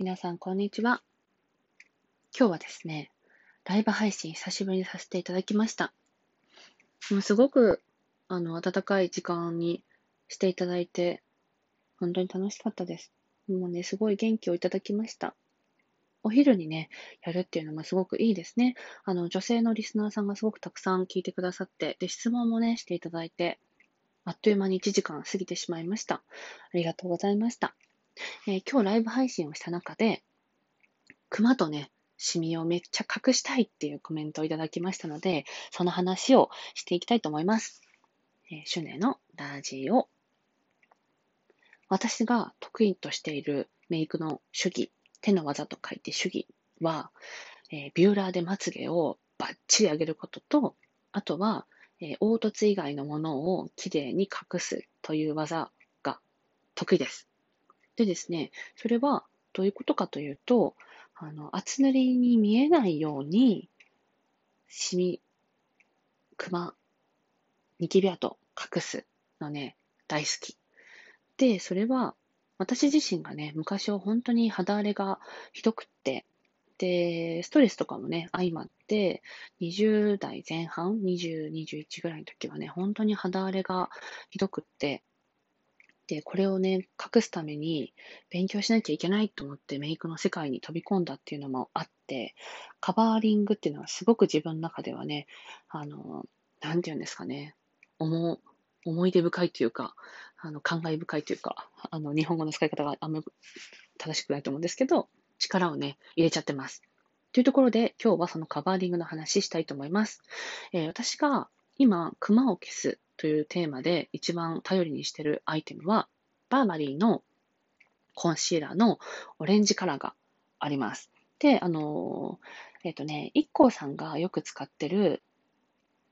皆さん、こんにちは。今日はですね、ライブ配信久しぶりにさせていただきました。もうすごく、あの、温かい時間にしていただいて、本当に楽しかったです。もうね、すごい元気をいただきました。お昼にね、やるっていうのもすごくいいですね。あの、女性のリスナーさんがすごくたくさん聞いてくださって、で、質問もね、していただいて、あっという間に1時間過ぎてしまいました。ありがとうございました。えー、今日ライブ配信をした中で、熊とね、シミをめっちゃ隠したいっていうコメントをいただきましたので、その話をしていきたいと思います。えー、シュネのラジオ。私が得意としているメイクの主義、手の技と書いて主義は、えー、ビューラーでまつげをバッチリ上げることと、あとは、えー、凹凸以外のものをきれいに隠すという技が得意です。でですね、それはどういうことかというと、あの、厚塗りに見えないように、シミ、クマ、ニキビ跡隠すのね、大好き。で、それは、私自身がね、昔は本当に肌荒れがひどくって、で、ストレスとかもね、相まって、20代前半、20、21ぐらいの時はね、本当に肌荒れがひどくって、で、これをね、隠すために勉強しなきゃいけないと思ってメイクの世界に飛び込んだっていうのもあって、カバーリングっていうのはすごく自分の中ではね、あの、なんていうんですかね、思、思い出深いというか、あの、感慨深いというか、あの、日本語の使い方があんま正しくないと思うんですけど、力をね、入れちゃってます。というところで、今日はそのカバーリングの話したいと思います。えー、私が今、クマを消すというテーマで一番頼りにしているアイテムは、バーバリーのコンシーラーのオレンジカラーがあります。で、あの、えっ、ー、とね、一 k さんがよく使ってる、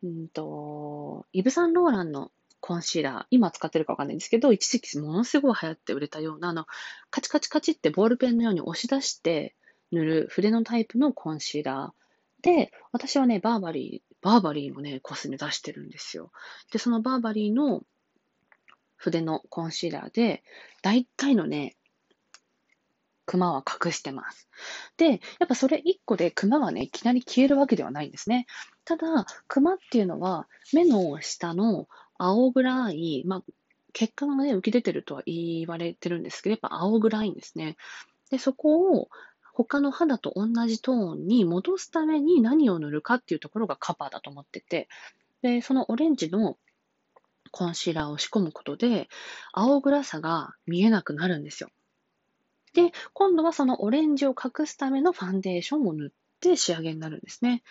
うんと、イブ・サンローランのコンシーラー、今使ってるかわかんないんですけど、一時期ものすごい流行って売れたような、あの、カチカチカチってボールペンのように押し出して塗る筆のタイプのコンシーラーで、私はね、バーバリーバーバリーもね、コスメ出してるんですよ。で、そのバーバリーの筆のコンシーラーで、大体のね、クマは隠してます。で、やっぱそれ1個でクマはね、いきなり消えるわけではないんですね。ただ、クマっていうのは、目の下の青暗い、まあ、血管がね、浮き出てるとは言われてるんですけど、やっぱ青暗いんですね。で、そこを他の肌と同じトーンに戻すために何を塗るかっていうところがカバーだと思ってて、で、そのオレンジのコンシーラーを仕込むことで、青暗さが見えなくなるんですよ。で、今度はそのオレンジを隠すためのファンデーションを塗って仕上げになるんですね。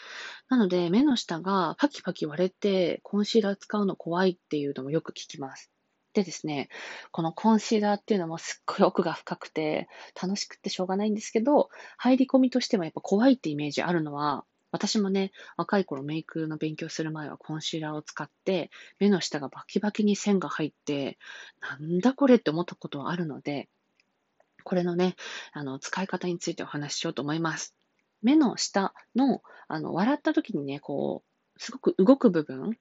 なので、目の下がパキパキ割れて、コンシーラー使うの怖いっていうのもよく聞きます。でですね、このコンシーラーっていうのもすっごい奥が深くて、楽しくてしょうがないんですけど、入り込みとしてもやっぱ怖いってイメージあるのは、私もね、若い頃メイクの勉強する前はコンシーラーを使って、目の下がバキバキに線が入って、なんだこれって思ったことはあるので、これのね、あの、使い方についてお話ししようと思います。目の下の、あの、笑った時にね、こう、すごく動く部分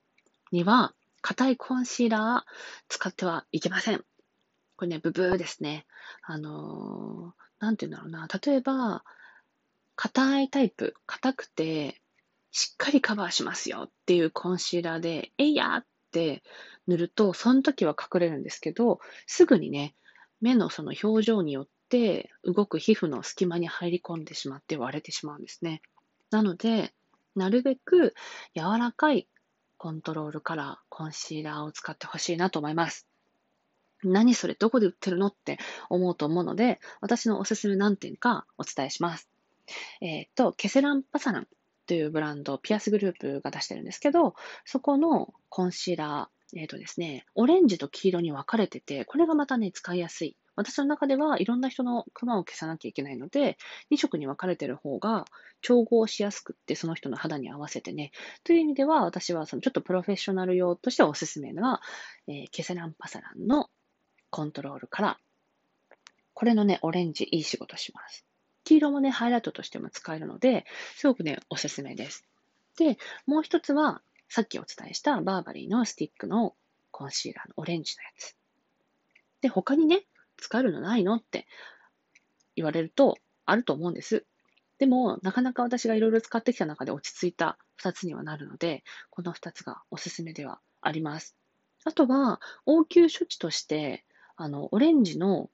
には、硬いコンシーラー使ってはいけません。これね、ブブーですね。あのー、なんて言うんだろうな。例えば、硬いタイプ、硬くて、しっかりカバーしますよっていうコンシーラーで、えいやって塗ると、その時は隠れるんですけど、すぐにね、目のその表情によって動く皮膚の隙間に入り込んでしまって割れてしまうんですね。なので、なるべく柔らかいコントロールカラー、コンシーラーを使ってほしいなと思います。何それどこで売ってるのって思うと思うので、私のおすすめ何点かお伝えします。えっ、と、ケセランパサランというブランド、ピアスグループが出してるんですけど、そこのコンシーラー、えっ、ー、とですね、オレンジと黄色に分かれてて、これがまたね、使いやすい私の中ではいろんな人のクマを消さなきゃいけないので、2色に分かれてる方が調合しやすくって、その人の肌に合わせてね。という意味では、私はそのちょっとプロフェッショナル用としておすすめのは、えー、ケセランパサランのコントロールカラー。これのね、オレンジいい仕事します。黄色もね、ハイライトとしても使えるので、すごくね、おすすめです。で、もう一つは、さっきお伝えしたバーバリーのスティックのコンシーラーのオレンジのやつ。で、他にね、使えるのないのって言われると、あると思うんです。でも、なかなか私がいろいろ使ってきた中で落ち着いた2つにはなるので、この2つがおすすめではあります。あとは、応急処置として、あの、オレンジの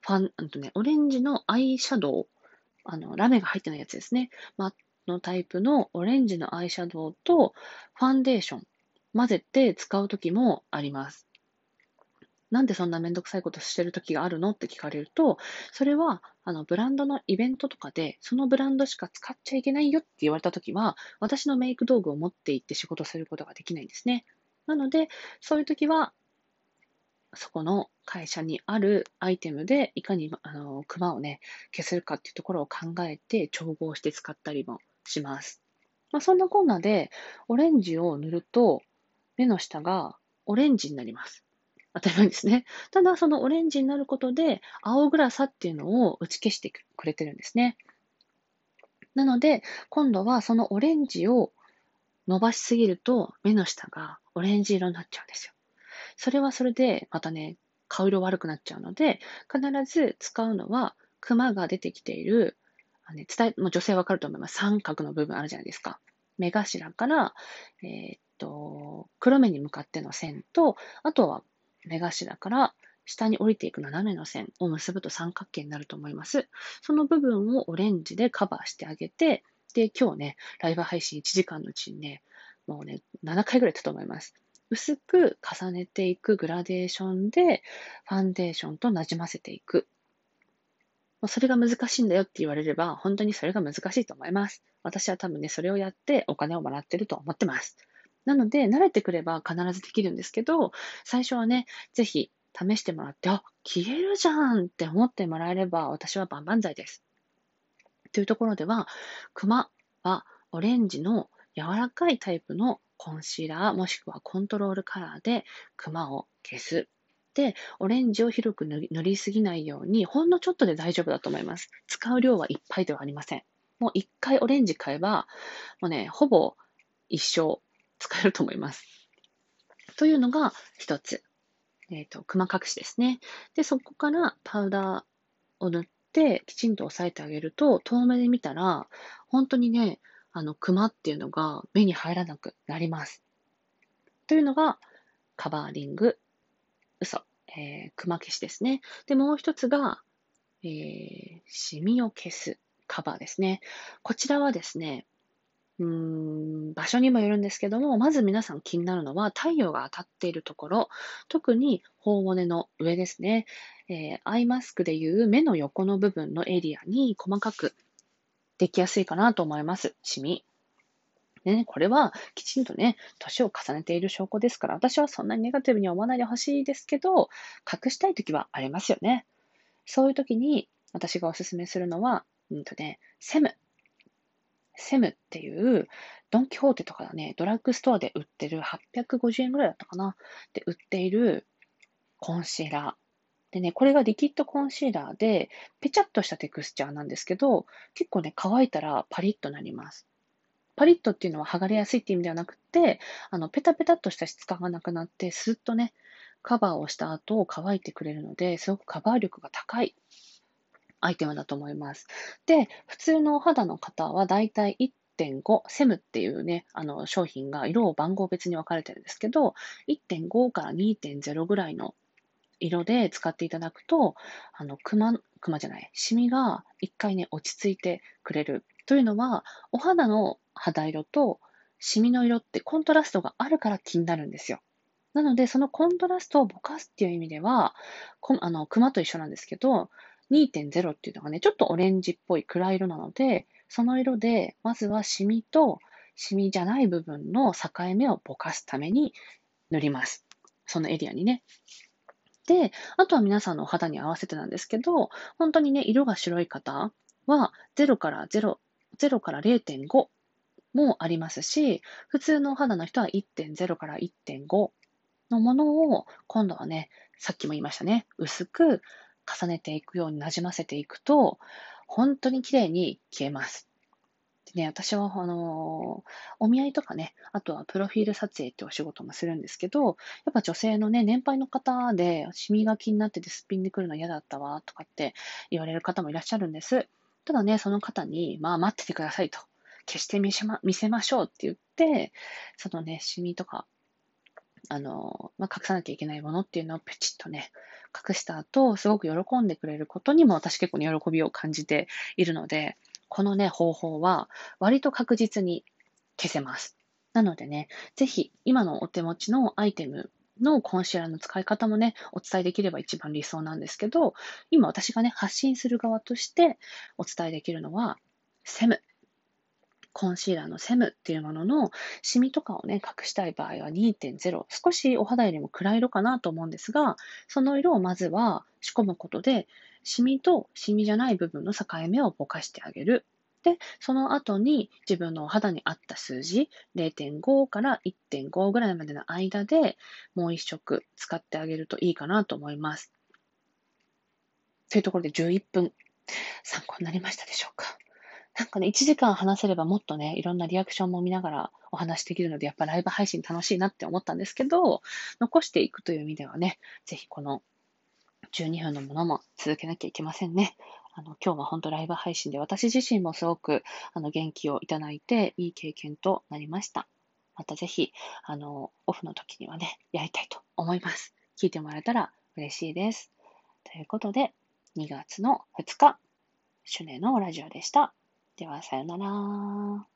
ファン、あとね、オレンジのアイシャドウ、あの、ラメが入ってないやつですね。マッのタイプのオレンジのアイシャドウとファンデーション混ぜて使うときもあります。なんでそんなめんどくさいことしてるときがあるのって聞かれると、それは、あの、ブランドのイベントとかで、そのブランドしか使っちゃいけないよって言われたときは、私のメイク道具を持って行って仕事することができないんですね。なので、そういうときは、そこの会社にあるアイテムで、いかに、あの、クマをね、消せるかっていうところを考えて、調合して使ったりもします。まあ、そんなこんなで、オレンジを塗ると、目の下がオレンジになります。当たり前ですね。ただ、そのオレンジになることで、青暗さっていうのを打ち消してくれてるんですね。なので、今度はそのオレンジを伸ばしすぎると、目の下がオレンジ色になっちゃうんですよ。それはそれで、またね、顔色悪くなっちゃうので、必ず使うのは、クマが出てきている、あね、伝え、もう女性わかると思います。三角の部分あるじゃないですか。目頭から、えー、っと、黒目に向かっての線と、あとは目頭から下に降りていく斜めの線を結ぶと三角形になると思います。その部分をオレンジでカバーしてあげて、で、今日ね、ライブ配信1時間のうちにね、もうね、7回ぐらいやったと思います。薄く重ねていくグラデーションで、ファンデーションとなじませていく。それが難しいんだよって言われれば、本当にそれが難しいと思います。私は多分ね、それをやってお金をもらってると思ってます。なので、慣れてくれば必ずできるんですけど、最初はね、ぜひ試してもらって、あ、消えるじゃんって思ってもらえれば、私は万々歳です。というところでは、クマはオレンジの柔らかいタイプのコンシーラーもしくはコントロールカラーでクマを消す。で、オレンジを広く塗りすぎないように、ほんのちょっとで大丈夫だと思います。使う量はいっぱいではありません。もう一回オレンジ買えば、もうね、ほぼ一生使えると思います。というのが一つ。えっ、ー、と、クマ隠しですね。で、そこからパウダーを塗って、きちんと押さえてあげると、遠目で見たら、本当にね、あの、クマっていうのが目に入らなくなります。というのが、カバーリング、嘘、えー、クマ消しですね。で、もう一つが、えー、シミを消すカバーですね。こちらはですね、うん、場所にもよるんですけども、まず皆さん気になるのは太陽が当たっているところ、特に頬骨の上ですね。えー、アイマスクでいう目の横の部分のエリアに細かくできやすいかなと思います。シミ。ね、これはきちんとね、年を重ねている証拠ですから、私はそんなにネガティブに思わないでほしいですけど、隠したいときはありますよね。そういうときに私がおすすめするのは、うんとね、セム。セムっていう、ドン・キホーテとかだね、ドラッグストアで売ってる850円ぐらいだったかな。で、売っているコンシーラー。でね、これがリキッドコンシーラーで、ペチャッとしたテクスチャーなんですけど、結構ね、乾いたらパリッとなります。パリッとっていうのは剥がれやすいっていう意味ではなくて、あの、ペタペタっとした質感がなくなって、スッとね、カバーをした後乾いてくれるので、すごくカバー力が高いアイテムだと思います。で、普通のお肌の方はだいたい1.5、セムっていうね、あの商品が色を番号別に分かれてるんですけど、1.5から2.0ぐらいの色で使っていただくと、あの、クマ、クマじゃない、シミが一回ね、落ち着いてくれる。というのは、お肌の肌色とシミの色ってコントラストがあるから気になるんですよ。なので、そのコントラストをぼかすっていう意味では、こあの、クマと一緒なんですけど、2.0っていうのがね、ちょっとオレンジっぽい暗い色なので、その色で、まずはシミとシミじゃない部分の境目をぼかすために塗ります。そのエリアにね。で、あとは皆さんのお肌に合わせてなんですけど、本当にね、色が白い方は0から0、0から0.5もありますし、普通のお肌の人は1.0から1.5のものを、今度はね、さっきも言いましたね、薄く重ねていくようになじませていくと、本当に綺麗に消えます。でね、私は、あのお見合いとかね、あとはプロフィール撮影ってお仕事もするんですけど、やっぱ女性のね、年配の方で、シミが気になっててすっぴんで来るの嫌だったわ、とかって言われる方もいらっしゃるんです。ただね、その方に、まあ待っててくださいと。決して見せま見せましょうって言って、そのね、シミとか、あの、まあ、隠さなきゃいけないものっていうのをペチッとね、隠した後、すごく喜んでくれることにも私結構に喜びを感じているので、このね、方法は割と確実に消せます。なのでね、ぜひ今のお手持ちのアイテムのコンシーラーの使い方もね、お伝えできれば一番理想なんですけど、今私がね、発信する側としてお伝えできるのは、セム。コンシーラーのセムっていうもののシミとかをね、隠したい場合は2.0。少しお肌よりも暗い色かなと思うんですが、その色をまずは仕込むことで、シミとシミじゃない部分の境目をぼかしてあげる。で、その後に自分のお肌に合った数字、0.5から1.5ぐらいまでの間でもう一色使ってあげるといいかなと思います。というところで11分参考になりましたでしょうか？なんかね、1時間話せればもっとね、いろんなリアクションも見ながらお話できるので、やっぱライブ配信楽しいなって思ったんですけど、残していくという意味ではね、ぜひこの12分のものも続けなきゃいけませんね。あの、今日は本当ライブ配信で私自身もすごくあの元気をいただいていい経験となりました。またぜひ、あの、オフの時にはね、やりたいと思います。聞いてもらえたら嬉しいです。ということで、2月の2日、シュネのラジオでした。では、さよなら。